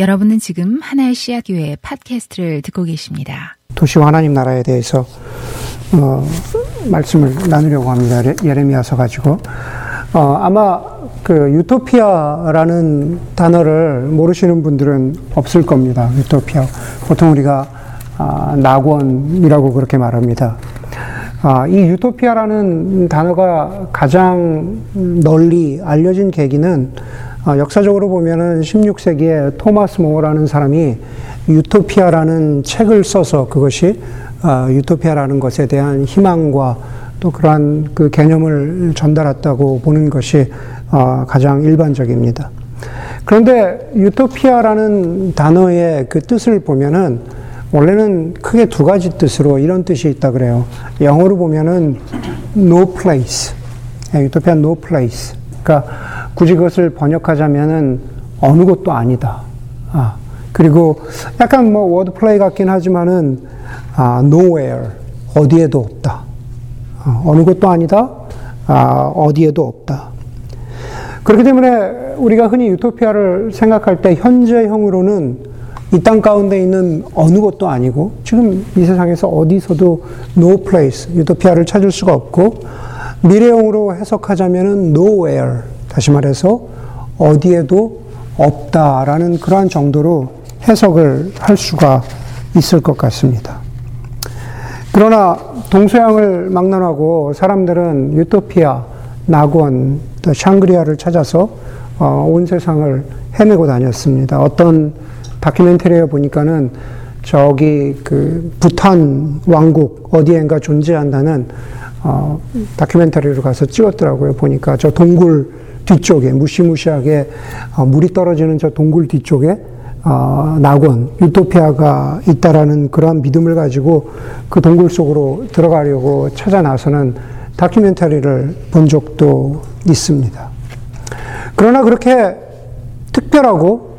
여러분은 지금 하나의 씨앗 교회 팟캐스트를 듣고 계십니다. 도시와 하나님 나라에 대해서 어, 말씀을 나누려고 합니다. 예레미야서 가지고 어, 아마 그 유토피아라는 단어를 모르시는 분들은 없을 겁니다. 유토피아 보통 우리가 아, 낙원이라고 그렇게 말합니다. 아, 이 유토피아라는 단어가 가장 널리 알려진 계기는 아, 역사적으로 보면은 16세기에 토마스 모어라는 사람이 유토피아라는 책을 써서 그것이 아, 유토피아라는 것에 대한 희망과 또 그러한 그 개념을 전달했다고 보는 것이 아, 가장 일반적입니다. 그런데 유토피아라는 단어의 그 뜻을 보면은 원래는 크게 두 가지 뜻으로 이런 뜻이 있다 그래요. 영어로 보면은 no place. 예, 유토피아 no place. 그러니까 굳이 그것을 번역하자면은 어느 곳도 아니다. 아, 그리고 약간 뭐 word play 같긴 하지만은 아, nowhere 어디에도 없다. 아, 어느 곳도 아니다. 아, 어디에도 없다. 그렇기 때문에 우리가 흔히 유토피아를 생각할 때 현재형으로는 이 땅 가운데 있는 어느 곳도 아니고 지금 이 세상에서 어디서도 no place, 유토피아를 찾을 수가 없고 미래형으로 해석하자면은 nowhere, 다시 말해서 어디에도 없다라는 그러한 정도로 해석을 할 수가 있을 것 같습니다. 그러나 동서양을 막론하고 사람들은 유토피아, 낙원, 또 샹그리아를 찾아서 어, 온 세상을 헤매고 다녔습니다. 어떤 다큐멘터리에 보니까는 저기 그 부탄 왕국 어디엔가 존재한다는 어, 다큐멘터리로 가서 찍었더라고요. 보니까 저 동굴 뒤쪽에 무시무시하게 어, 물이 떨어지는 저 동굴 뒤쪽에 어, 낙원 유토피아가 있다라는 그러한 믿음을 가지고 그 동굴 속으로 들어가려고 찾아 나서는 다큐멘터리를 본 적도 있습니다. 그러나 그렇게 특별하고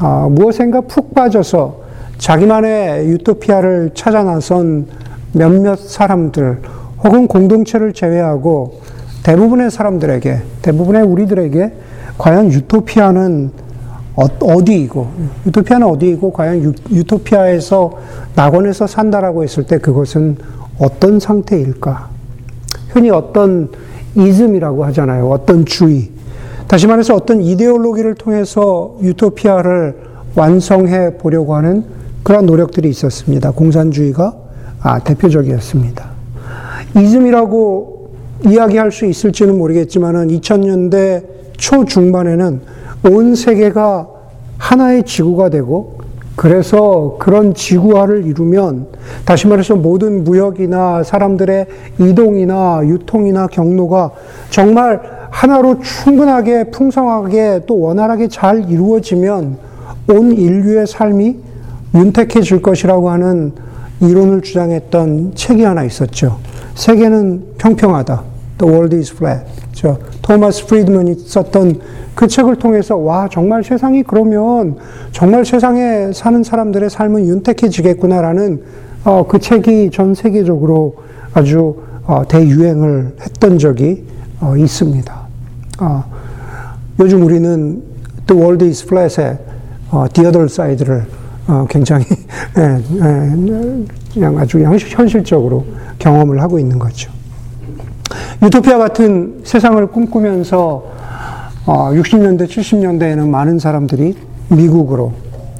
어, 무엇인가 푹 빠져서 자기만의 유토피아를 찾아 나선 몇몇 사람들 혹은 공동체를 제외하고 대부분의 사람들에게, 대부분의 우리들에게 과연 유토피아는 어, 디이고 유토피아는 어디이고, 과연 유, 유토피아에서, 낙원에서 산다라고 했을 때 그것은 어떤 상태일까? 흔히 어떤 이즘이라고 하잖아요. 어떤 주의. 다시 말해서 어떤 이데올로기를 통해서 유토피아를 완성해 보려고 하는 그런 노력들이 있었습니다. 공산주의가 아, 대표적이었습니다. 이즘이라고 이야기할 수 있을지는 모르겠지만은 2000년대 초중반에는 온 세계가 하나의 지구가 되고 그래서 그런 지구화를 이루면 다시 말해서 모든 무역이나 사람들의 이동이나 유통이나 경로가 정말 하나로 충분하게 풍성하게 또 원활하게 잘 이루어지면 온 인류의 삶이 윤택해질 것이라고 하는 이론을 주장했던 책이 하나 있었죠. 세계는 평평하다. The world is flat. 저 토마스 프리드먼이 썼던 그 책을 통해서 와 정말 세상이 그러면 정말 세상에 사는 사람들의 삶은 윤택해지겠구나라는 어, 그 책이 전 세계적으로 아주 어, 대유행을 했던 적이 어, 있습니다. 어, 요즘 우리는 The World is Flat의 어, The Other Side를 어, 굉장히 예, 예, 그냥 아주 현실적으로 경험을 하고 있는 거죠. 유토피아 같은 세상을 꿈꾸면서 60년대, 어, 70년대에는 많은 사람들이 미국으로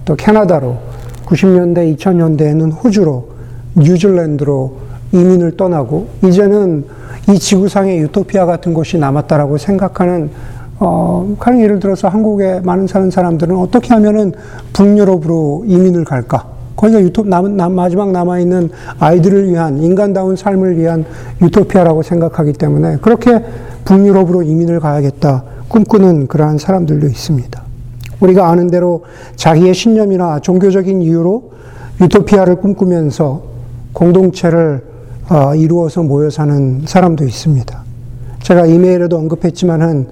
또 캐나다로 90년대, 2000년대에는 호주로 뉴질랜드로 이민을 떠나고 이제는 이 지구상에 유토피아 같은 곳이 남았다라고 생각하는 어, 가령 예를 들어서 한국에 많은 사는 사람들은 어떻게 하면은 북유럽으로 이민을 갈까? 거기가 유토, 남, 남, 마지막 남아 있는 아이들을 위한, 인간다운 삶을 위한 유토피아라고 생각하기 때문에 그렇게 북유럽으로 이민을 가야겠다 꿈꾸는 그러한 사람들도 있습니다. 우리가 아는 대로 자기의 신념이나 종교적인 이유로 유토피아를 꿈꾸면서 공동체를 어, 이루어서 모여 사는 사람도 있습니다. 제가 이메일에도 언급했지만은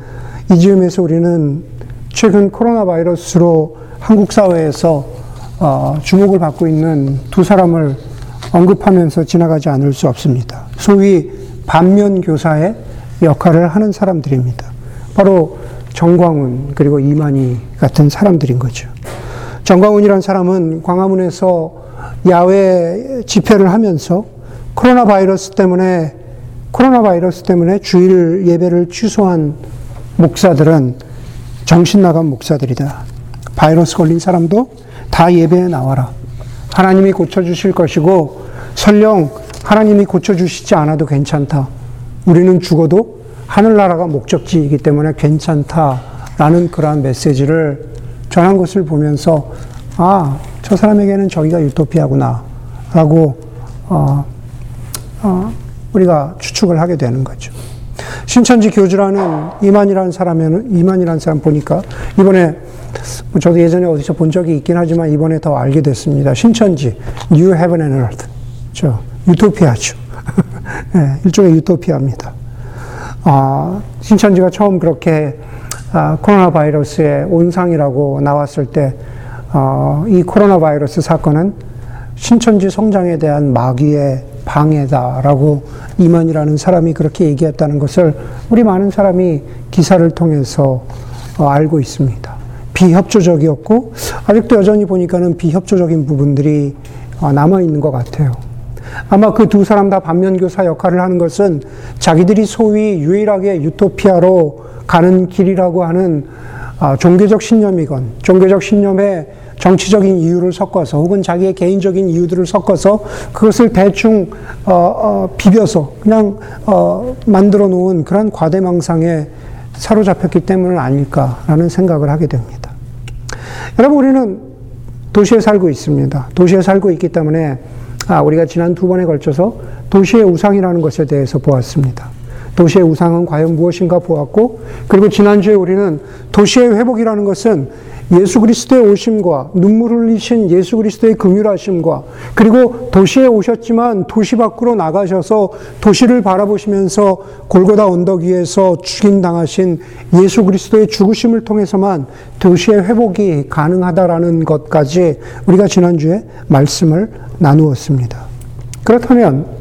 이 즈음에서 우리는 최근 코로나 바이러스로 한국 사회에서 어, 주목을 받고 있는 두 사람을 언급하면서 지나가지 않을 수 없습니다. 소위 반면 교사의 역할을 하는 사람들입니다. 바로 정광훈 그리고 이만희 같은 사람들인 거죠. 정광훈이라는 사람은 광화문에서 야외 집회를 하면서 코로나 바이러스 때문에 코로나 바이러스 때문에 주일 예배를 취소한 목사들은 정신 나간 목사들이다. 바이러스 걸린 사람도 다 예배에 나와라. 하나님이 고쳐주실 것이고 설령 하나님이 고쳐주시지 않아도 괜찮다. 우리는 죽어도 하늘나라가 목적지이기 때문에 괜찮다 라는 그러한 메시지를 전한 것을 보면서 아, 저 사람에게는 저기가 유토피아구나 라고 어, 어, 우리가 추측을 하게 되는 거죠. 신천지 교주라는 이만이라는 사람에는 이만이라는 사람 보니까 이번에 뭐 저도 예전에 어디서 본 적이 있긴 하지만 이번에 더 알게 됐습니다. 신천지 New Heaven and Earth, 저 유토피아죠. 네, 일종의 유토피아입니다. 아, 신천지가 처음 그렇게 아, 코로나 바이러스의 온상이라고 나왔을 때, 어, 이 코로나 바이러스 사건은 신천지 성장에 대한 마귀의 방해다라고 이만이라는 사람이 그렇게 얘기했다는 것을 우리 많은 사람이 기사를 통해서 어, 알고 있습니다. 비협조적이었고 아직도 여전히 보니까는 비협조적인 부분들이 어, 남아 있는 것 같아요. 아마 그 두 사람 다 반면교사 역할을 하는 것은 자기들이 소위 유일하게 유토피아로 가는 길이라고 하는 아, 종교적 신념이건 종교적 신념에 정치적인 이유를 섞어서 혹은 자기의 개인적인 이유들을 섞어서 그것을 대충 어, 어, 비벼서 그냥 어, 만들어 놓은 그런 과대망상에 사로잡혔기 때문은 아닐까라는 생각을 하게 됩니다. 여러분 우리는 도시에 살고 있습니다. 도시에 살고 있기 때문에 아, 우리가 지난 두 번에 걸쳐서 도시의 우상이라는 것에 대해서 보았습니다. 도시의 우상은 과연 무엇인가 보았고, 그리고 지난주에 우리는 도시의 회복이라는 것은 예수 그리스도의 오심과 눈물 흘리신 예수 그리스도의 긍휼하심과 그리고 도시에 오셨지만 도시 밖으로 나가셔서 도시를 바라보시면서 골고다 언덕 위에서 죽임 당하신 예수 그리스도의 죽으심을 통해서만 도시의 회복이 가능하다라는 것까지 우리가 지난주에 말씀을 나누었습니다. 그렇다면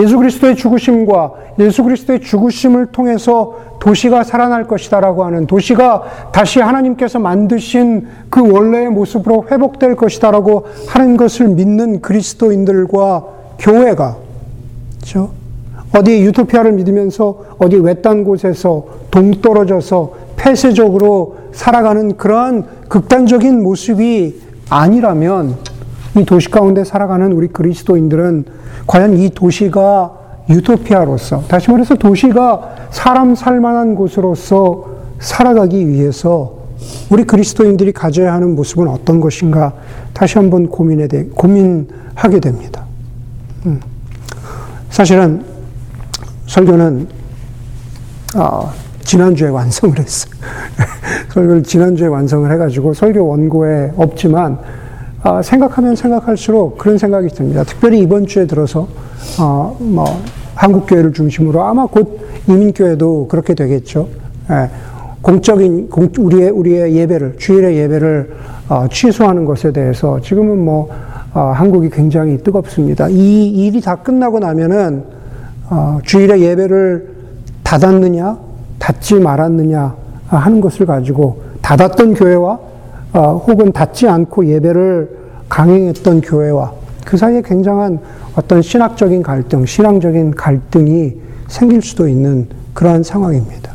예수 그리스도의 죽으심과 예수 그리스도의 죽으심을 통해서 도시가 살아날 것이다라고 하는 도시가 다시 하나님께서 만드신 그 원래의 모습으로 회복될 것이다라고 하는 것을 믿는 그리스도인들과 교회가 그렇죠? 어디 유토피아를 믿으면서 어디 외딴 곳에서 동떨어져서 폐쇄적으로 살아가는 그러한 극단적인 모습이 아니라면 이 도시 가운데 살아가는 우리 그리스도인들은 과연 이 도시가 유토피아로서, 다시 말해서 도시가 사람 살만한 곳으로서 살아가기 위해서 우리 그리스도인들이 가져야 하는 모습은 어떤 것인가 다시 한번 고민에 대해 고민하게 됩니다. 음. 사실은 설교는 어, 지난주에 완성을 했어요. 설교를 지난주에 완성을 해가지고 설교 원고에 없지만 아, 생각하면 생각할수록 그런 생각이 듭니다. 특별히 이번 주에 들어서 어, 뭐 한국 교회를 중심으로 아마 곧 이민 교회도 그렇게 되겠죠. 예, 공적인 공, 우리의 우리의 예배를 주일의 예배를 어, 취소하는 것에 대해서 지금은 뭐 어, 한국이 굉장히 뜨겁습니다. 이 일이 다 끝나고 나면은 어, 주일의 예배를 닫았느냐 닫지 말았느냐 하는 것을 가지고 닫았던 교회와 어, 혹은 닫지 않고 예배를 강행했던 교회와 그 사이에 굉장한 어떤 신학적인 갈등, 신앙적인 갈등이 생길 수도 있는 그러한 상황입니다.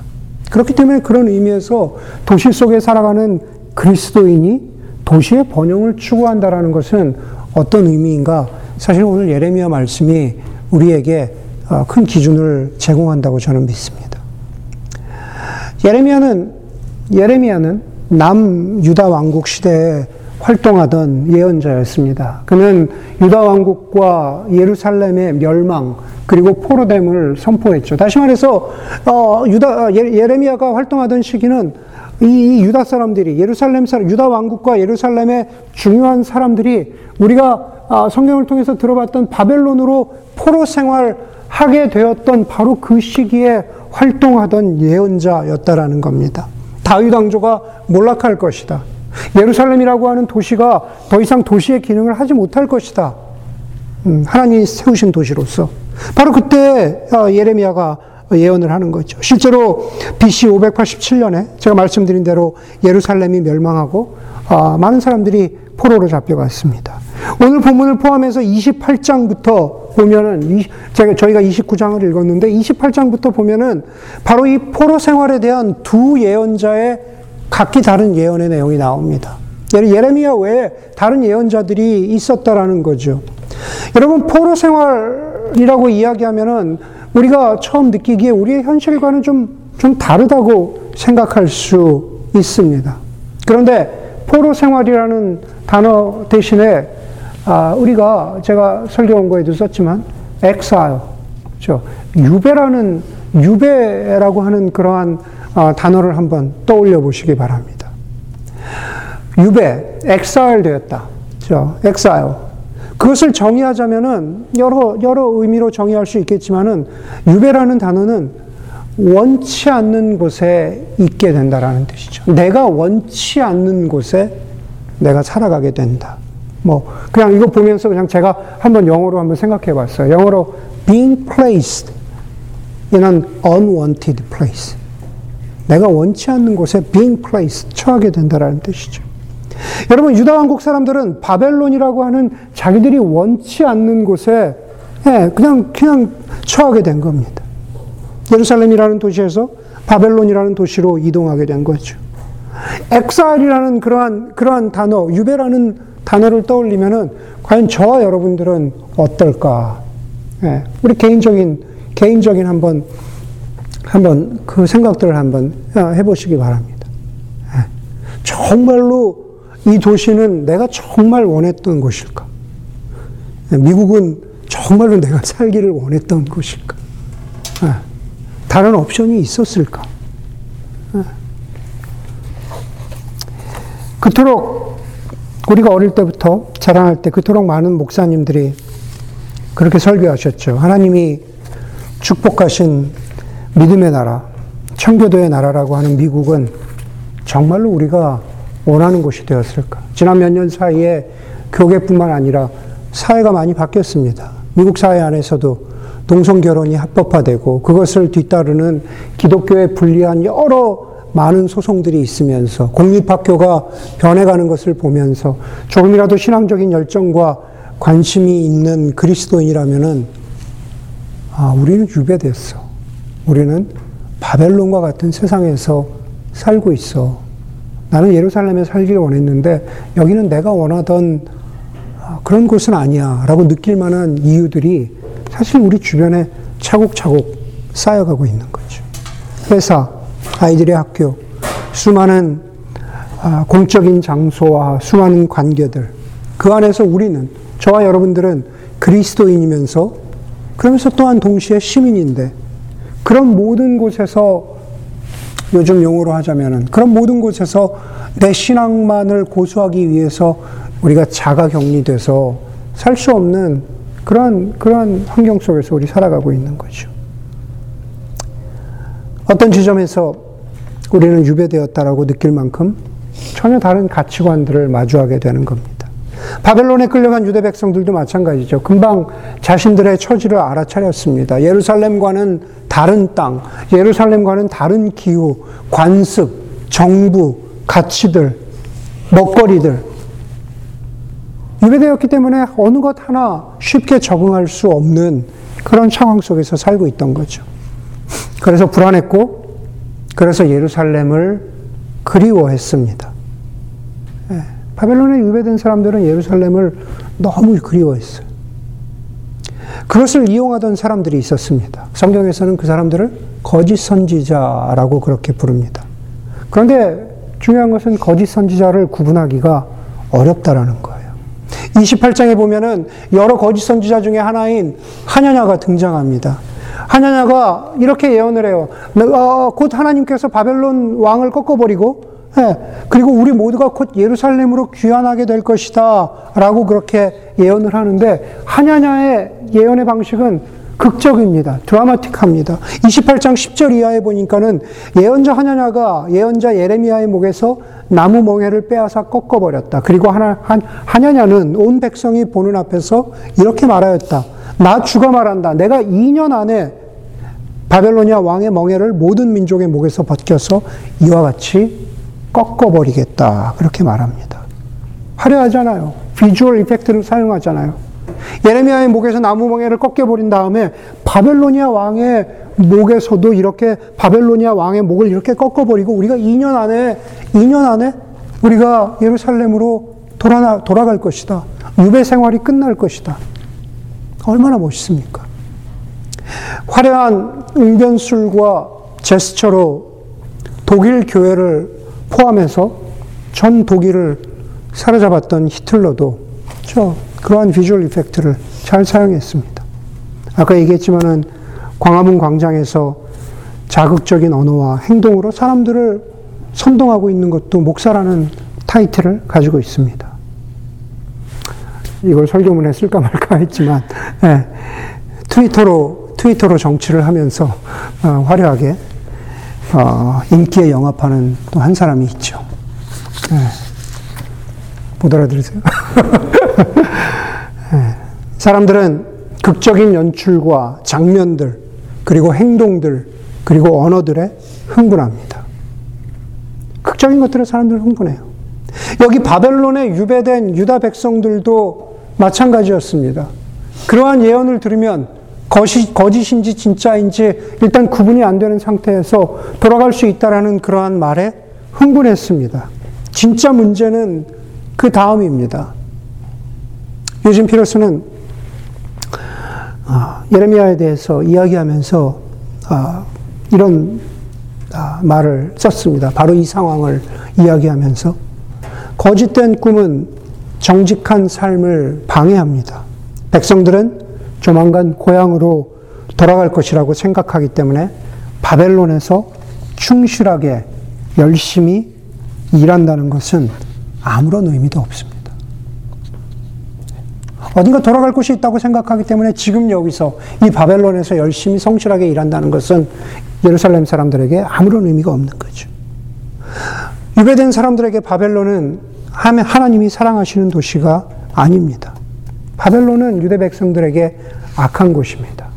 그렇기 때문에 그런 의미에서 도시 속에 살아가는 그리스도인이 도시의 번영을 추구한다라는 것은 어떤 의미인가? 사실 오늘 예레미야 말씀이 우리에게 어, 큰 기준을 제공한다고 저는 믿습니다. 예레미야는 예레미야는 남 유다 왕국 시대에 활동하던 예언자였습니다. 그는 유다 왕국과 예루살렘의 멸망 그리고 포로됨을 선포했죠. 다시 말해서 어, 유다 예, 예레미야가 활동하던 시기는 이, 유다 사람들이 예루살렘 사람 유다 왕국과 예루살렘의 중요한 사람들이 우리가 아, 성경을 통해서 들어봤던 바벨론으로 포로 생활하게 되었던 바로 그 시기에 활동하던 예언자였다라는 겁니다. 다윗 왕조가 몰락할 것이다. 예루살렘이라고 하는 도시가 더 이상 도시의 기능을 하지 못할 것이다. 음, 하나님이 세우신 도시로서. 바로 그때 어, 예레미야가 예언을 하는 거죠. 실제로 BC 587년에 제가 말씀드린 대로 예루살렘이 멸망하고 어, 많은 사람들이 포로로 잡혀갔습니다. 오늘 본문을 포함해서 28장부터 보면은 제가 저희가 29장을 읽었는데 28장부터 보면은 바로 이 포로 생활에 대한 두 예언자의 각기 다른 예언의 내용이 나옵니다. 예레미야 외에 다른 예언자들이 있었다라는 거죠. 여러분 포로 생활이라고 이야기하면은 우리가 처음 느끼기에 우리의 현실과는 좀, 좀 다르다고 생각할 수 있습니다. 그런데 포로 생활이라는 단어 대신에 아, 우리가 제가 설교 원고에도 썼지만 exile, 그렇죠? 유배라는 유배라고 하는 그러한 어, 단어를 한번 떠올려 보시기 바랍니다. 유배, exile 되었다. 그렇죠? exile. 그것을 정의하자면은 여러 여러 의미로 정의할 수 있겠지만은 유배라는 단어는 원치 않는 곳에 있게 된다라는 뜻이죠. 내가 원치 않는 곳에 내가 살아가게 된다. 뭐 그냥 이거 보면서 그냥 제가 한번 영어로 한번 생각해 봤어요. 영어로 being placed in an unwanted place. 내가 원치 않는 곳에 being placed 처하게 된다라는 뜻이죠. 여러분 유다 왕국 사람들은 바벨론이라고 하는 자기들이 원치 않는 곳에 예, 그냥 그냥 처하게 된 겁니다. 예루살렘이라는 도시에서 바벨론이라는 도시로 이동하게 된 거죠. 엑사일이라는 그러한 그러한 단어, 유배라는 단어를 떠올리면은 과연 저와 여러분들은 어떨까? 예, 우리 개인적인 개인적인 한번 한번 그 생각들을 한번 어, 해보시기 바랍니다. 예, 정말로 이 도시는 내가 정말 원했던 곳일까? 예, 미국은 정말로 내가 살기를 원했던 곳일까? 예, 다른 옵션이 있었을까? 그토록 우리가 어릴 때부터 자라날 때 그토록 많은 목사님들이 그렇게 설교하셨죠. 하나님이 축복하신 믿음의 나라, 청교도의 나라라고 하는 미국은 정말로 우리가 원하는 곳이 되었을까? 지난 몇 년 사이에 교계뿐만 아니라 사회가 많이 바뀌었습니다. 미국 사회 안에서도 동성 결혼이 합법화되고 그것을 뒤따르는 기독교에 불리한 여러 많은 소송들이 있으면서 공립학교가 변해가는 것을 보면서 조금이라도 신앙적인 열정과 관심이 있는 그리스도인이라면은 아, 우리는 유배됐어. 우리는 바벨론과 같은 세상에서 살고 있어. 나는 예루살렘에 살기를 원했는데 여기는 내가 원하던 아, 그런 곳은 아니야. 라고 느낄 만한 이유들이 사실 우리 주변에 차곡차곡 쌓여가고 있는 거죠. 회사, 아이들의 학교, 수많은 아, 공적인 장소와 수많은 관계들, 그 안에서 우리는, 저와 여러분들은 그리스도인이면서, 그러면서 또한 동시에 시민인데, 그런 모든 곳에서 요즘 용어로 하자면은, 그런 모든 곳에서 내 신앙만을 고수하기 위해서 우리가 자가 격리돼서 살 수 없는 그런, 그런 환경 속에서 우리 살아가고 있는 거죠. 어떤 지점에서 우리는 유배되었다라고 느낄 만큼 전혀 다른 가치관들을 마주하게 되는 겁니다. 바벨론에 끌려간 유대 백성들도 마찬가지죠. 금방 자신들의 처지를 알아차렸습니다. 예루살렘과는 다른 땅, 예루살렘과는 다른 기후, 관습, 정부, 가치들, 먹거리들. 유배되었기 때문에 어느 것 하나 쉽게 적응할 수 없는 그런 상황 속에서 살고 있던 거죠. 그래서 불안했고, 그래서 예루살렘을 그리워했습니다. 예, 바벨론에 유배된 사람들은 예루살렘을 너무 그리워했어요. 그것을 이용하던 사람들이 있었습니다. 성경에서는 그 사람들을 거짓 선지자라고 그렇게 부릅니다. 그런데 중요한 것은 거짓 선지자를 구분하기가 어렵다라는 거예요. 28장에 보면은 여러 거짓 선지자 중에 하나인 하냐냐가 등장합니다. 하냐냐가 이렇게 예언을 해요. 어, 곧 하나님께서 바벨론 왕을 꺾어버리고, 예, 그리고 우리 모두가 곧 예루살렘으로 귀환하게 될 것이다. 라고 그렇게 예언을 하는데, 하냐냐의 예언의 방식은 극적입니다. 드라마틱합니다. 28장 10절 이하에 보니까는 예언자 하냐냐가 예언자 예레미야의 목에서 나무 멍에를 빼앗아 꺾어버렸다. 그리고 하나, 한, 하냐냐는 온 백성이 보는 앞에서 이렇게 말하였다. 나 주가 말한다. 내가 2년 안에 바벨로니아 왕의 멍에를 모든 민족의 목에서 벗겨서 이와 같이 꺾어버리겠다. 그렇게 말합니다. 화려하잖아요. 비주얼 이펙트를 사용하잖아요. 예레미야의 목에서 나무 멍에를 꺾여버린 다음에 바벨로니아 왕의 목에서도 이렇게 바벨로니아 왕의 목을 이렇게 꺾어버리고 우리가 2년 안에 2년 안에 우리가 예루살렘으로 돌아 돌아갈 것이다. 유배 생활이 끝날 것이다. 얼마나 멋있습니까? 화려한 응변술과 제스처로 독일 교회를 포함해서 전 독일을 사로잡았던 히틀러도 저 그러한 비주얼 이펙트를 잘 사용했습니다. 아까 얘기했지만은 광화문 광장에서 자극적인 언어와 행동으로 사람들을 선동하고 있는 것도 목사라는 타이틀을 가지고 있습니다. 이걸 설교문에 쓸까 말까 했지만, 예, 트위터로, 트위터로 정치를 하면서 어, 화려하게 어, 인기에 영합하는 또 한 사람이 있죠. 예, 못 알아들으세요? 예, 사람들은 극적인 연출과 장면들, 그리고 행동들, 그리고 언어들에 흥분합니다. 극적인 것들에 사람들 흥분해요. 여기 바벨론에 유배된 유다 백성들도 마찬가지였습니다. 그러한 예언을 들으면 거짓, 거짓인지 진짜인지 일단 구분이 안 되는 상태에서 돌아갈 수 있다라는 그러한 말에 흥분했습니다. 진짜 문제는 그 다음입니다. 요즘 피러스는 아, 예레미야에 대해서 이야기하면서 아, 이런 아, 말을 썼습니다. 바로 이 상황을 이야기하면서 거짓된 꿈은 정직한 삶을 방해합니다. 백성들은 조만간 고향으로 돌아갈 것이라고 생각하기 때문에 바벨론에서 충실하게 열심히 일한다는 것은 아무런 의미도 없습니다. 어딘가 돌아갈 곳이 있다고 생각하기 때문에 지금 여기서 이 바벨론에서 열심히 성실하게 일한다는 것은 예루살렘 사람들에게 아무런 의미가 없는 거죠. 유배된 사람들에게 바벨론은 하나님이 사랑하시는 도시가 아닙니다. 바벨론은 유대 백성들에게 악한 곳입니다.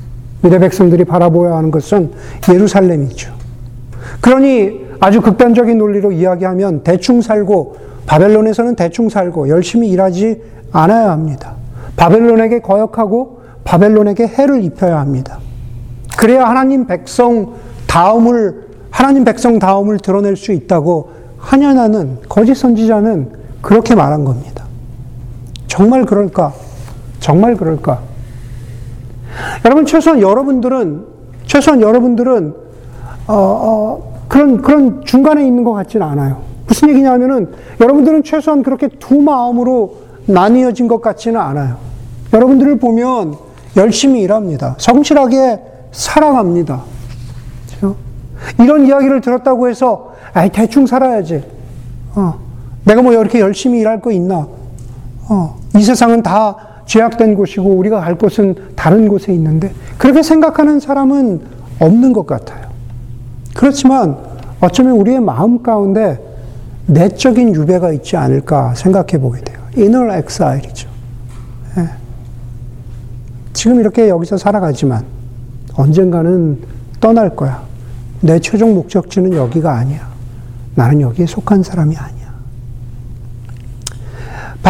유대 백성들이 바라보아야 하는 것은 예루살렘이죠. 그러니 아주 극단적인 논리로 이야기하면 대충 살고 바벨론에서는 대충 살고 열심히 일하지 않아야 합니다. 바벨론에게 거역하고 바벨론에게 해를 입혀야 합니다. 그래야 하나님 백성 다음을 하나님 백성 다음을 드러낼 수 있다고 하냐나는 거짓 선지자는 그렇게 말한 겁니다. 정말 그럴까? 정말 그럴까? 여러분 최소한 여러분들은 최소한 여러분들은 어, 어, 그런 그런 중간에 있는 것 같지는 않아요. 무슨 얘기냐면은 여러분들은 최소한 그렇게 두 마음으로 나뉘어진 것 같지는 않아요. 여러분들을 보면 열심히 일합니다. 성실하게 살아갑니다. 그렇죠? 이런 이야기를 들었다고 해서 아 대충 살아야지. 어, 내가 뭐 이렇게 열심히 일할 거 있나? 어, 이 세상은 다 죄악된 곳이고 우리가 갈 곳은 다른 곳에 있는데 그렇게 생각하는 사람은 없는 것 같아요. 그렇지만 어쩌면 우리의 마음 가운데 내적인 유배가 있지 않을까 생각해 보게 돼요. inner exile이죠. 예. 지금 이렇게 여기서 살아가지만 언젠가는 떠날 거야. 내 최종 목적지는 여기가 아니야. 나는 여기에 속한 사람이 아니야.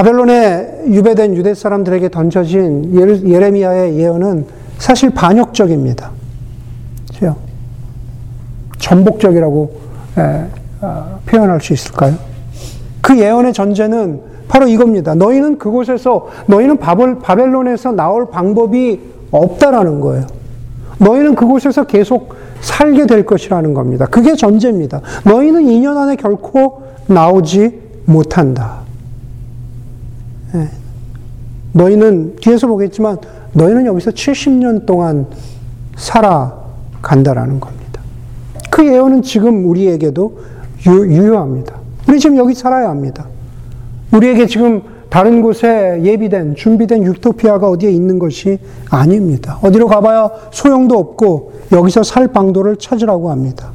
바벨론에 유배된 유대 사람들에게 던져진 예레미야의 예언은 사실 반역적입니다. 그죠? 전복적이라고 에, 어, 표현할 수 있을까요? 그 예언의 전제는 바로 이겁니다. 너희는 그곳에서, 너희는 바벨, 바벨론에서 나올 방법이 없다라는 거예요. 너희는 그곳에서 계속 살게 될 것이라는 겁니다. 그게 전제입니다. 너희는 2년 안에 결코 나오지 못한다. 네. 너희는 뒤에서 보겠지만 너희는 여기서 70년 동안 살아간다라는 겁니다. 그 예언은 지금 우리에게도 유, 효합니다 우리 지금 여기 살아야 합니다. 우리에게 지금 다른 곳에 예비된, 준비된 유토피아가 어디에 있는 것이 아닙니다. 어디로 가봐야 소용도 없고 여기서 살 방도를 찾으라고 합니다.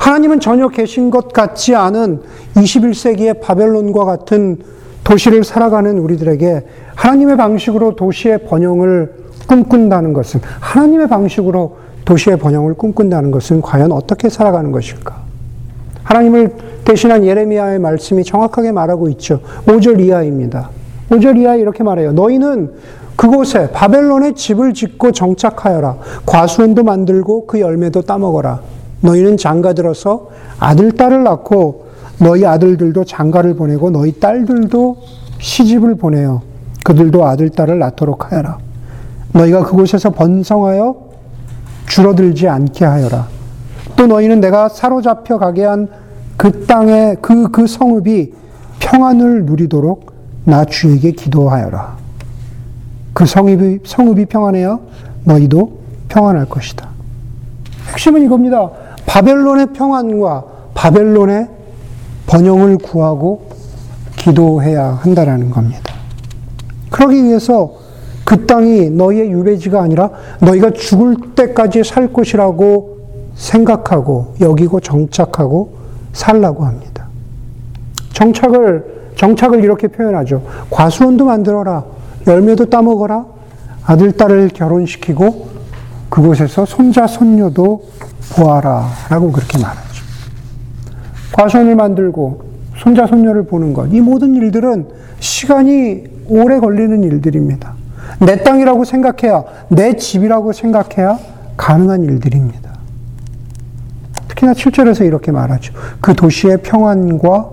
하나님은 전혀 계신 것 같지 않은 21세기의 바벨론과 같은 도시를 살아가는 우리들에게 하나님의 방식으로 도시의 번영을 꿈꾼다는 것은 하나님의 방식으로 도시의 번영을 꿈꾼다는 것은 과연 어떻게 살아가는 것일까? 하나님을 대신한 예레미야의 말씀이 정확하게 말하고 있죠. 5절 이하입니다. 5절 이하에 이렇게 말해요. 너희는 그곳에 바벨론에 집을 짓고 정착하여라. 과수원도 만들고 그 열매도 따먹어라. 너희는 장가 들어서 아들, 딸을 낳고 너희 아들들도 장가를 보내고 너희 딸들도 시집을 보내요. 그들도 아들, 딸을 낳도록 하여라. 너희가 그곳에서 번성하여 줄어들지 않게 하여라. 또 너희는 내가 사로잡혀 가게 한 그 땅의 그, 그 성읍이 평안을 누리도록 나 주에게 기도하여라. 그 성읍이, 성읍이 평안해야 너희도 평안할 것이다. 핵심은 이겁니다. 바벨론의 평안과 바벨론의 번영을 구하고 기도해야 한다라는 겁니다. 그러기 위해서 그 땅이 너희의 유배지가 아니라 너희가 죽을 때까지 살 곳이라고 생각하고 여기고 정착하고 살라고 합니다. 정착을 정착을 이렇게 표현하죠. 과수원도 만들어라. 열매도 따먹어라. 아들, 딸을 결혼시키고 그곳에서 손자, 손녀도 보아라. 라고 그렇게 말하죠. 과수원을 만들고 손자, 손녀를 보는 것. 이 모든 일들은 시간이 오래 걸리는 일들입니다. 내 땅이라고 생각해야, 내 집이라고 생각해야 가능한 일들입니다. 특히나 7절에서 이렇게 말하죠. 그 도시의 평안과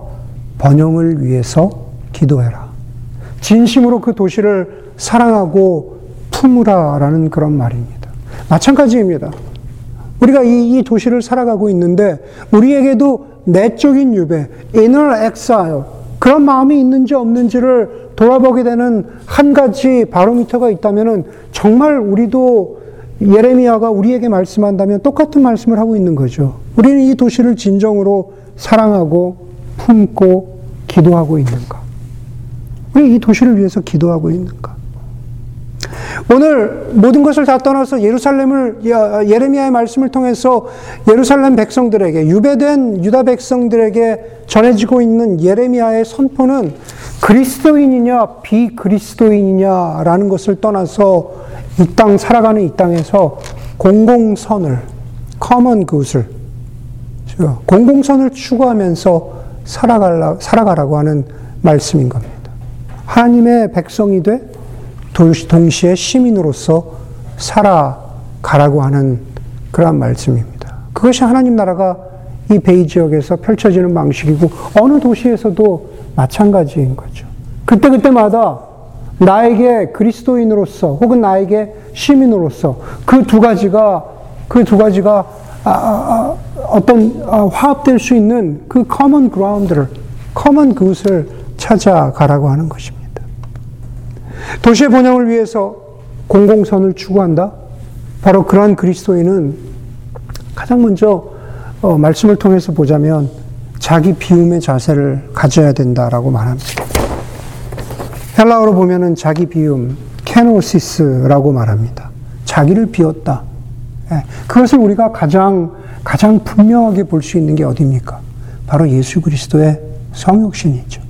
번영을 위해서 기도해라. 진심으로 그 도시를 사랑하고 품으라라는 그런 말입니다. 마찬가지입니다. 우리가 이, 이 도시를 살아가고 있는데 우리에게도 내적인 유배, inner exile 그런 마음이 있는지 없는지를 돌아보게 되는 한 가지 바로미터가 있다면 정말 우리도 예레미야가 우리에게 말씀한다면 똑같은 말씀을 하고 있는 거죠. 우리는 이 도시를 진정으로 사랑하고 품고 기도하고 있는가? 우리 이 도시를 위해서 기도하고 있는가? 오늘 모든 것을 다 떠나서 예루살렘을 예레미야의 말씀을 통해서 예루살렘 백성들에게 유배된 유다 백성들에게 전해지고 있는 예레미야의 선포는 그리스도인이냐 비그리스도인이냐라는 것을 떠나서 이 땅 살아가는 이 땅에서 공공선을 common good을 공공선을 추구하면서 살아가라, 살아가라고 하는 말씀인 겁니다. 하나님의 백성이 돼 동시에 시민으로서 살아가라고 하는 그러한 말씀입니다. 그것이 하나님 나라가 이 Bay 지역에서 펼쳐지는 방식이고 어느 도시에서도 마찬가지인 거죠. 그때그때마다 나에게 그리스도인으로서 혹은 나에게 시민으로서 그 두 가지가 그 두 가지가 아, 아, 아, 어떤 아, 화합될 수 있는 그 common ground를 common 그것을 찾아가라고 하는 것입니다. 도시의 번영을 위해서 공공선을 추구한다. 바로 그러한 그리스도인은 가장 먼저 어, 말씀을 통해서 보자면 자기 비움의 자세를 가져야 된다라고 말합니다. 헬라어로 보면은 자기 비움, 케노시스라고 말합니다. 자기를 비웠다. 예, 그것을 우리가 가장 가장 분명하게 볼 수 있는 게 어디입니까? 바로 예수 그리스도의 성육신이죠.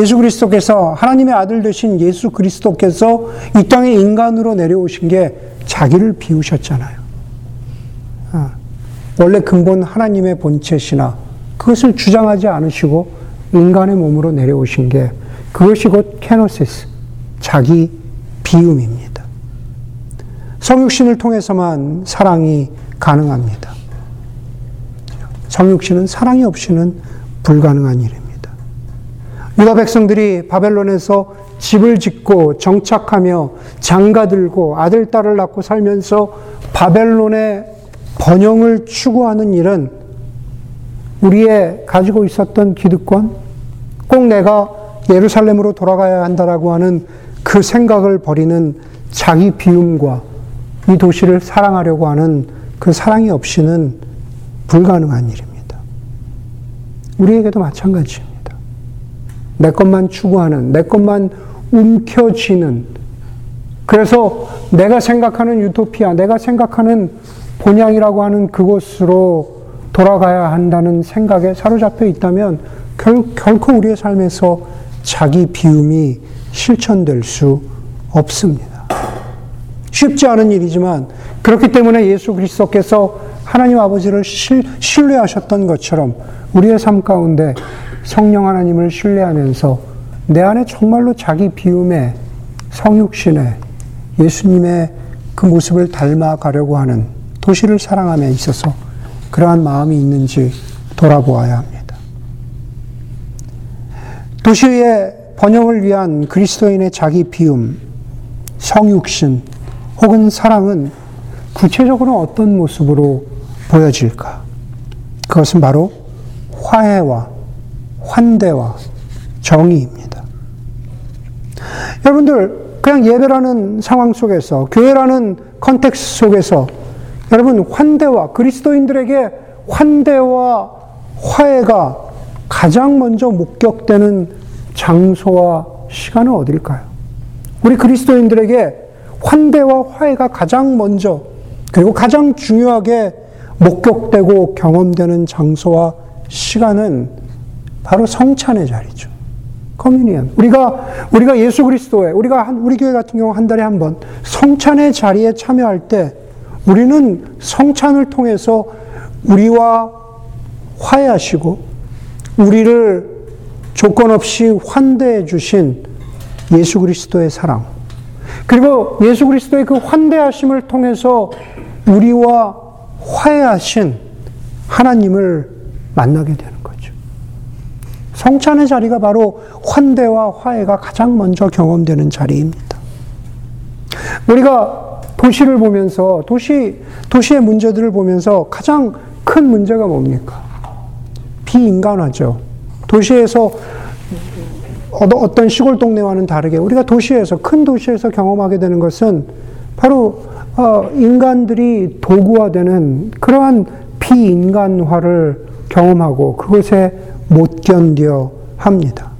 예수 그리스도께서 하나님의 아들 되신 예수 그리스도께서 이 땅에 인간으로 내려오신 게 자기를 비우셨잖아요. 아, 원래 근본 하나님의 본체시나 그것을 주장하지 않으시고 인간의 몸으로 내려오신 게 그것이 곧 케노시스, 자기 비움입니다. 성육신을 통해서만 사랑이 가능합니다. 성육신은 사랑이 없이는 불가능한 일입니다. 유다 백성들이 바벨론에서 집을 짓고 정착하며 장가들고 아들, 딸을 낳고 살면서 바벨론의 번영을 추구하는 일은 우리의 가지고 있었던 기득권, 꼭 내가 예루살렘으로 돌아가야 한다라고 하는 그 생각을 버리는 자기 비움과 이 도시를 사랑하려고 하는 그 사랑이 없이는 불가능한 일입니다. 우리에게도 마찬가지입니다. 내 것만 추구하는, 내 것만 움켜쥐는, 그래서 내가 생각하는 유토피아, 내가 생각하는 본향이라고 하는 그곳으로 돌아가야 한다는 생각에 사로잡혀 있다면 결, 결코 우리의 삶에서 자기 비움이 실천될 수 없습니다. 쉽지 않은 일이지만 그렇기 때문에 예수 그리스도께서 하나님 아버지를 신뢰하셨던 것처럼 우리의 삶 가운데 성령 하나님을 신뢰하면서 내 안에 정말로 자기 비움에 성육신에 예수님의 그 모습을 닮아가려고 하는 도시를 사랑함에 있어서 그러한 마음이 있는지 돌아보아야 합니다. 도시의 번영을 위한 그리스도인의 자기 비움, 성육신 혹은 사랑은 구체적으로 어떤 모습으로 보여질까? 그것은 바로 화해와 환대와 정의입니다. 여러분들, 그냥 예배라는 상황 속에서, 교회라는 context 속에서, 여러분, 환대와, 그리스도인들에게 환대와 화해가 가장 먼저 목격되는 장소와 시간은 어딜까요? 우리 그리스도인들에게 환대와 화해가 가장 먼저, 그리고 가장 중요하게 목격되고 경험되는 장소와 시간은 바로 성찬의 자리죠. 커뮤니언. 우리가 우리가 예수 그리스도의 우리가 한, 우리 교회 같은 경우 한 달에 한 번 성찬의 자리에 참여할 때 우리는 성찬을 통해서 우리와 화해하시고 우리를 조건 없이 환대해 주신 예수 그리스도의 사랑 그리고 예수 그리스도의 그 환대하심을 통해서 우리와 화해하신 하나님을 만나게 되는 거죠. 성찬의 자리가 바로 환대와 화해가 가장 먼저 경험되는 자리입니다. 우리가 도시를 보면서 도시 도시의 문제들을 보면서 가장 큰 문제가 뭡니까? 비인간화죠. 도시에서 어떤 시골 동네와는 다르게 우리가 도시에서 큰 도시에서 경험하게 되는 것은 바로 어, 인간들이 도구화되는 그러한 비인간화를 경험하고 그것에 못 견뎌 합니다.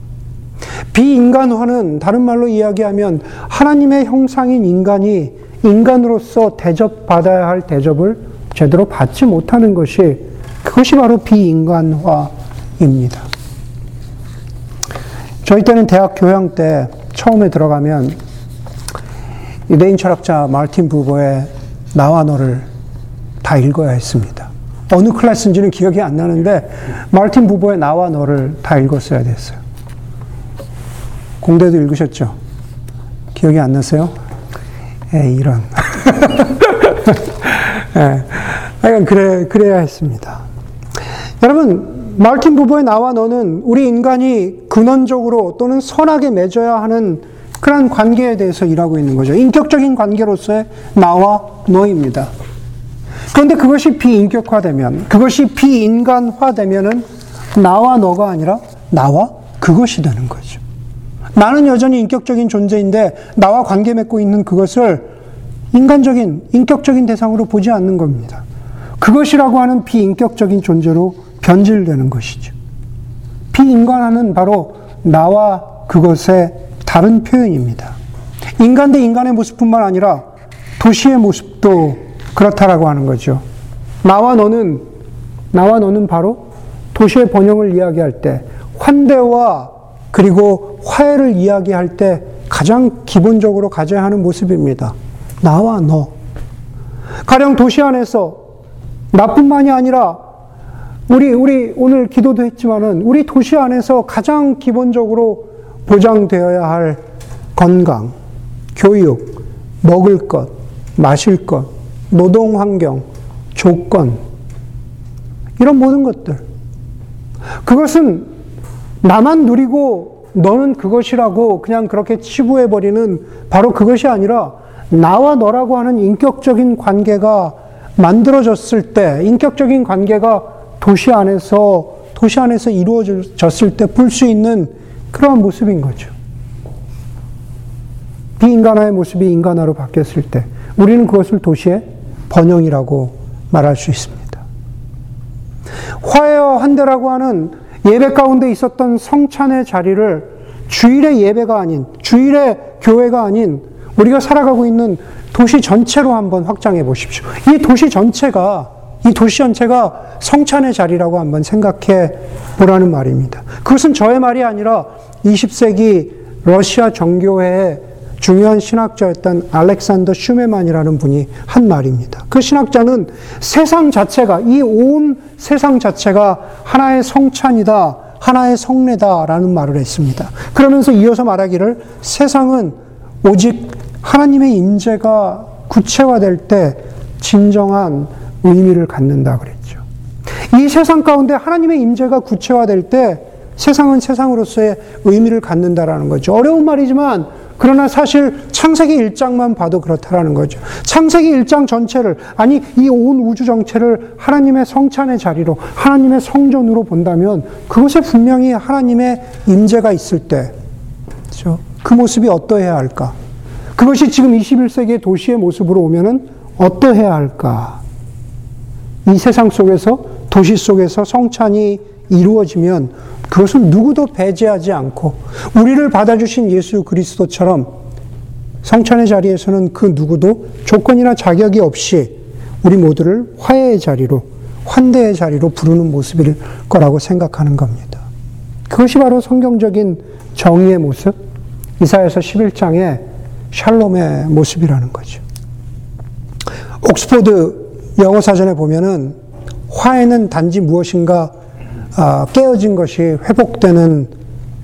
비인간화는 다른 말로 이야기하면 하나님의 형상인 인간이 인간으로서 대접받아야 할 대접을 제대로 받지 못하는 것이 그것이 바로 비인간화입니다. 저희 때는 대학 교양 때 처음에 들어가면 유대인 철학자 마르틴 부버의 나와 너를 다 읽어야 했습니다. 어느 클래스인지는 기억이 안 나는데 마르틴 부버의 나와 너를 다 읽었어야 됐어요. 공대도 읽으셨죠? 기억이 안 나세요? 에 이런. 예. 그래, 그래야 했습니다. 여러분, 마르틴 부부의 나와 너는 우리 인간이 근원적으로 또는 선하게 맺어야 하는 그런 관계에 대해서 일하고 있는 거죠. 인격적인 관계로서의 나와 너입니다. 그런데 그것이 비인격화되면, 그것이 비인간화되면은 나와 너가 아니라 나와 그것이 되는 거죠. 나는 여전히 인격적인 존재인데 나와 관계 맺고 있는 그것을 인간적인, 인격적인 대상으로 보지 않는 겁니다. 그것이라고 하는 비인격적인 존재로 변질되는 것이죠. 비인간화는 바로 나와 그것의 다른 표현입니다. 인간 대 인간의 모습뿐만 아니라 도시의 모습도 그렇다라고 하는 거죠. 나와 너는, 나와 너는 바로 도시의 번영을 이야기할 때 환대와 그리고 화해를 이야기할 때 가장 기본적으로 가져야 하는 모습입니다. 나와 너. 가령 도시 안에서 나뿐만이 아니라 우리 우리 오늘 기도도 했지만은 우리 도시 안에서 가장 기본적으로 보장되어야 할 건강, 교육, 먹을 것, 마실 것, 노동 환경, 조건 이런 모든 것들. 그것은 나만 누리고 너는 그것이라고 그냥 그렇게 치부해 버리는 바로 그것이 아니라 나와 너라고 하는 인격적인 관계가 만들어졌을 때, 인격적인 관계가 도시 안에서, 도시 안에서 이루어졌을 때 볼 수 있는 그러한 모습인 거죠. 비인간화의 모습이 인간화로 바뀌었을 때, 우리는 그것을 도시의 번영이라고 말할 수 있습니다. 화해와 환대라고 하는 예배 가운데 있었던 성찬의 자리를 주일의 예배가 아닌, 주일의 교회가 아닌 우리가 살아가고 있는 도시 전체로 한번 확장해 보십시오. 이 도시 전체가 이 도시 전체가 성찬의 자리라고 한번 생각해 보라는 말입니다. 그것은 저의 말이 아니라 20세기 러시아 정교회의 중요한 신학자였던 알렉산더 슈메만이라는 분이 한 말입니다. 그 신학자는 세상 자체가, 이 온 세상 자체가 하나의 성찬이다, 하나의 성례다라는 말을 했습니다. 그러면서 이어서 말하기를 세상은 오직 하나님의 임재가 구체화될 때 진정한 의미를 갖는다 그랬죠. 이 세상 가운데 하나님의 임재가 구체화될 때 세상은 세상으로서의 의미를 갖는다라는 거죠. 어려운 말이지만 그러나 사실 창세기 1장만 봐도 그렇다라는 거죠. 창세기 1장 전체를 아니 이 온 우주 전체를 하나님의 성찬의 자리로 하나님의 성전으로 본다면 그것에 분명히 하나님의 임재가 있을 때 그렇죠? 그 모습이 어떠해야 할까? 그것이 지금 21세기의 도시의 모습으로 오면은 어떠해야 할까? 이 세상 속에서 도시 속에서 성찬이 이루어지면 그것은 누구도 배제하지 않고 우리를 받아주신 예수 그리스도처럼 성찬의 자리에서는 그 누구도 조건이나 자격이 없이 우리 모두를 화해의 자리로 환대의 자리로 부르는 모습일 거라고 생각하는 겁니다. 그것이 바로 성경적인 정의의 모습, 이사에서 11장의 샬롬의 모습이라는 거죠. 옥스포드 영어 사전에 보면은 화해는 단지 무엇인가 아, 깨어진 것이 회복되는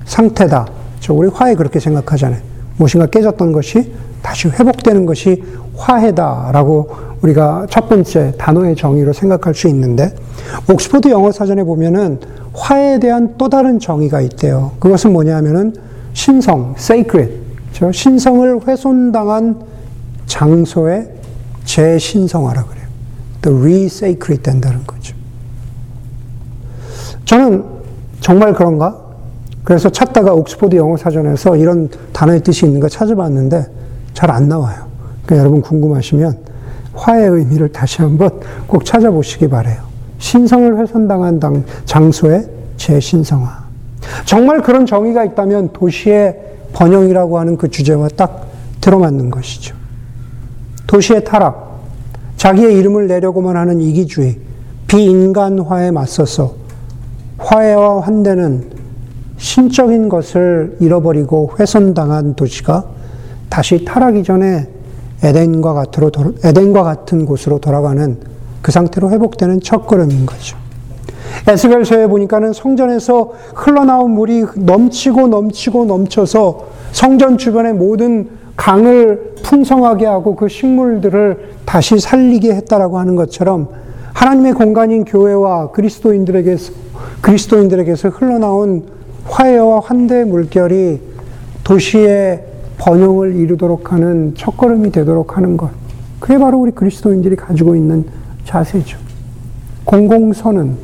상태다. 저 우리 화해 그렇게 생각하잖아요. 무엇인가 깨졌던 것이 다시 회복되는 것이 화해다라고 우리가 첫 번째 단어의 정의로 생각할 수 있는데 옥스포드 영어 사전에 보면은 화해에 대한 또 다른 정의가 있대요. 그것은 뭐냐면은 신성, sacred, 저 신성을 훼손당한 장소의 재신성화라 그래요. 또 re-sacred 된다는 거죠. 저는 정말 그런가? 그래서 찾다가 옥스포드 영어 사전에서 이런 단어의 뜻이 있는가 찾아봤는데 잘 안 나와요. 그러니까 여러분 궁금하시면 화의 의미를 다시 한번 꼭 찾아보시기 바래요. 신성을 훼손당한 장소의 재신성화. 정말 그런 정의가 있다면 도시의 번영이라고 하는 그 주제와 딱 들어맞는 것이죠. 도시의 타락, 자기의 이름을 내려고만 하는 이기주의, 비인간화에 맞서서 화해와 환대는 신적인 것을 잃어버리고 훼손당한 도시가 다시 타락이 전에 에덴과 같으로 에덴과 같은 곳으로 돌아가는 그 상태로 회복되는 첫걸음인 거죠. 에스겔서에 보니까는 성전에서 흘러나온 물이 넘치고 넘치고 넘쳐서 성전 주변의 모든 강을 풍성하게 하고 그 식물들을 다시 살리게 했다라고 하는 것처럼 하나님의 공간인 교회와 그리스도인들에게서 그리스도인들에게서 흘러나온 화해와 환대의 물결이 도시의 번영을 이루도록 하는 첫걸음이 되도록 하는 것. 그게 바로 우리 그리스도인들이 가지고 있는 자세죠. 공공선은,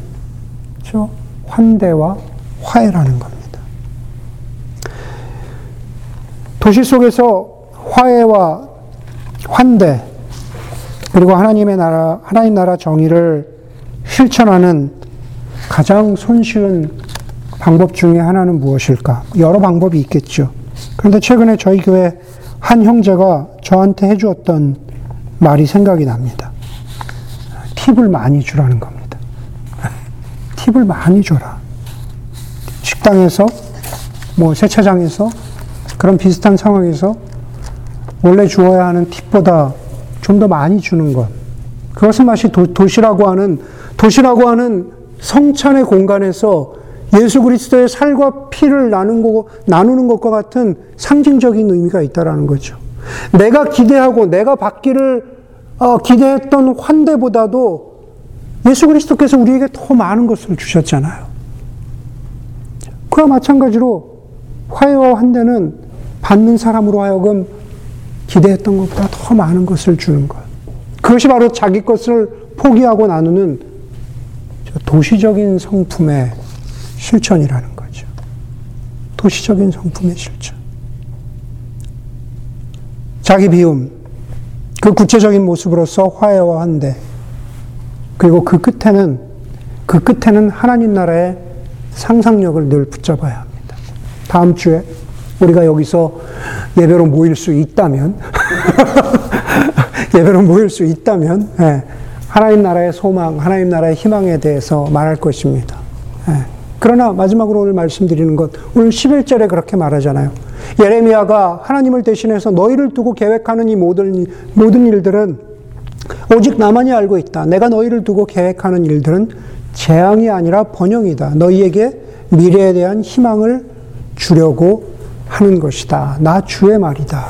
그 환대와 화해라는 겁니다. 도시 속에서 화해와 환대, 그리고 하나님의 나라, 하나님 나라 정의를 실천하는 가장 손쉬운 방법 중에 하나는 무엇일까? 여러 방법이 있겠죠. 그런데 최근에 저희 교회 한 형제가 저한테 해주었던 말이 생각이 납니다. 팁을 많이 주라는 겁니다. 팁을 많이 줘라. 식당에서, 뭐, 세차장에서, 그런 비슷한 상황에서 원래 주어야 하는 팁보다 좀 더 많이 주는 것. 그것은 마치 도, 도시라고 하는, 도시라고 하는 성찬의 공간에서 예수 그리스도의 살과 피를 나누는 것과 같은 상징적인 의미가 있다라는 거죠. 내가 기대하고 내가 받기를 어, 기대했던 환대보다도 예수 그리스도께서 우리에게 더 많은 것을 주셨잖아요. 그와 마찬가지로 화해와 환대는 받는 사람으로 하여금 기대했던 것보다 더 많은 것을 주는 것. 그것이 바로 자기 것을 포기하고 나누는 도시적인 성품의 실천이라는 거죠. 도시적인 성품의 실천. 자기 비움, 그 구체적인 모습으로서 화해와 한대, 그리고 그 끝에는, 그 끝에는 하나님 나라의 상상력을 늘 붙잡아야 합니다. 다음 주에 우리가 여기서 예배로 모일 수 있다면, 예배로 모일 수 있다면, 예, 하나님 나라의 소망, 하나님 나라의 희망에 대해서 말할 것입니다. 예. 그러나 마지막으로 오늘 말씀드리는 것, 오늘 11절에 그렇게 말하잖아요. 예레미야가 하나님을 대신해서 너희를 두고 계획하는 이 모든, 모든 일들은 오직 나만이 알고 있다. 내가 너희를 두고 계획하는 일들은 재앙이 아니라 번영이다. 너희에게 미래에 대한 희망을 주려고 하는 것이다. 나 주의 말이다.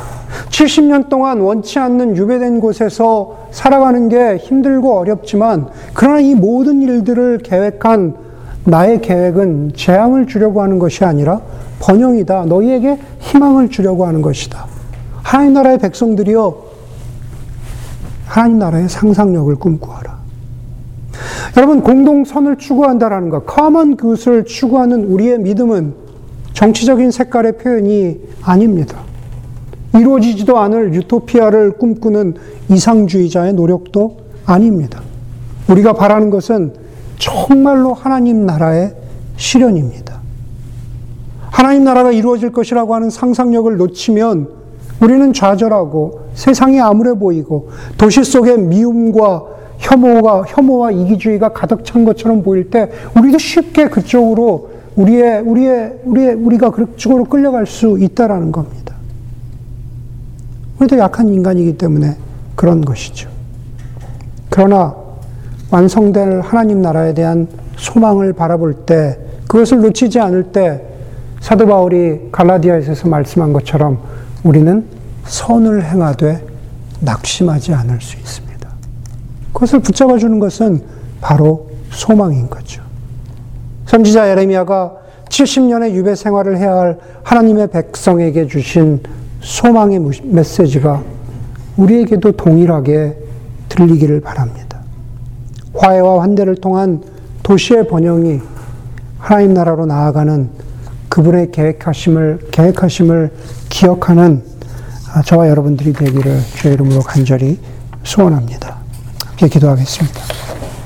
70년 동안 원치 않는 유배된 곳에서 살아가는 게 힘들고 어렵지만, 그러나 이 모든 일들을 계획한 나의 계획은 재앙을 주려고 하는 것이 아니라 번영이다. 너희에게 희망을 주려고 하는 것이다. 하나님 나라의 백성들이여, 하나님 나라의 상상력을 꿈꾸어라. 여러분, 공동선을 추구한다라는 것, common good을 추구하는 우리의 믿음은 정치적인 색깔의 표현이 아닙니다. 이루어지지도 않을 유토피아를 꿈꾸는 이상주의자의 노력도 아닙니다. 우리가 바라는 것은 정말로 하나님 나라의 실현입니다. 하나님 나라가 이루어질 것이라고 하는 상상력을 놓치면 우리는 좌절하고 세상이 암울해 보이고 도시 속에 미움과 혐오가 혐오와 이기주의가 가득 찬 것처럼 보일 때 우리도 쉽게 그쪽으로 우리의 우리의 우리의 우리가 그쪽으로 끌려갈 수 있다라는 겁니다. 우리도 약한 인간이기 때문에 그런 것이죠. 그러나 완성될 하나님 나라에 대한 소망을 바라볼 때 그것을 놓치지 않을 때 사도 바울이 갈라디아에서 말씀한 것처럼 우리는 선을 행하되 낙심하지 않을 수 있습니다. 그것을 붙잡아 주는 것은 바로 소망인 거죠. 선지자 에레미야가 70년의 유배 생활을 해야 할 하나님의 백성에게 주신 소망의 메시지가 우리에게도 동일하게 들리기를 바랍니다. 화해와 환대를 통한 도시의 번영이 하나님 나라로 나아가는 그분의 계획하심을, 계획하심을 기억하는 저와 여러분들이 되기를 주의 이름으로 간절히 소원합니다. 함께 기도하겠습니다.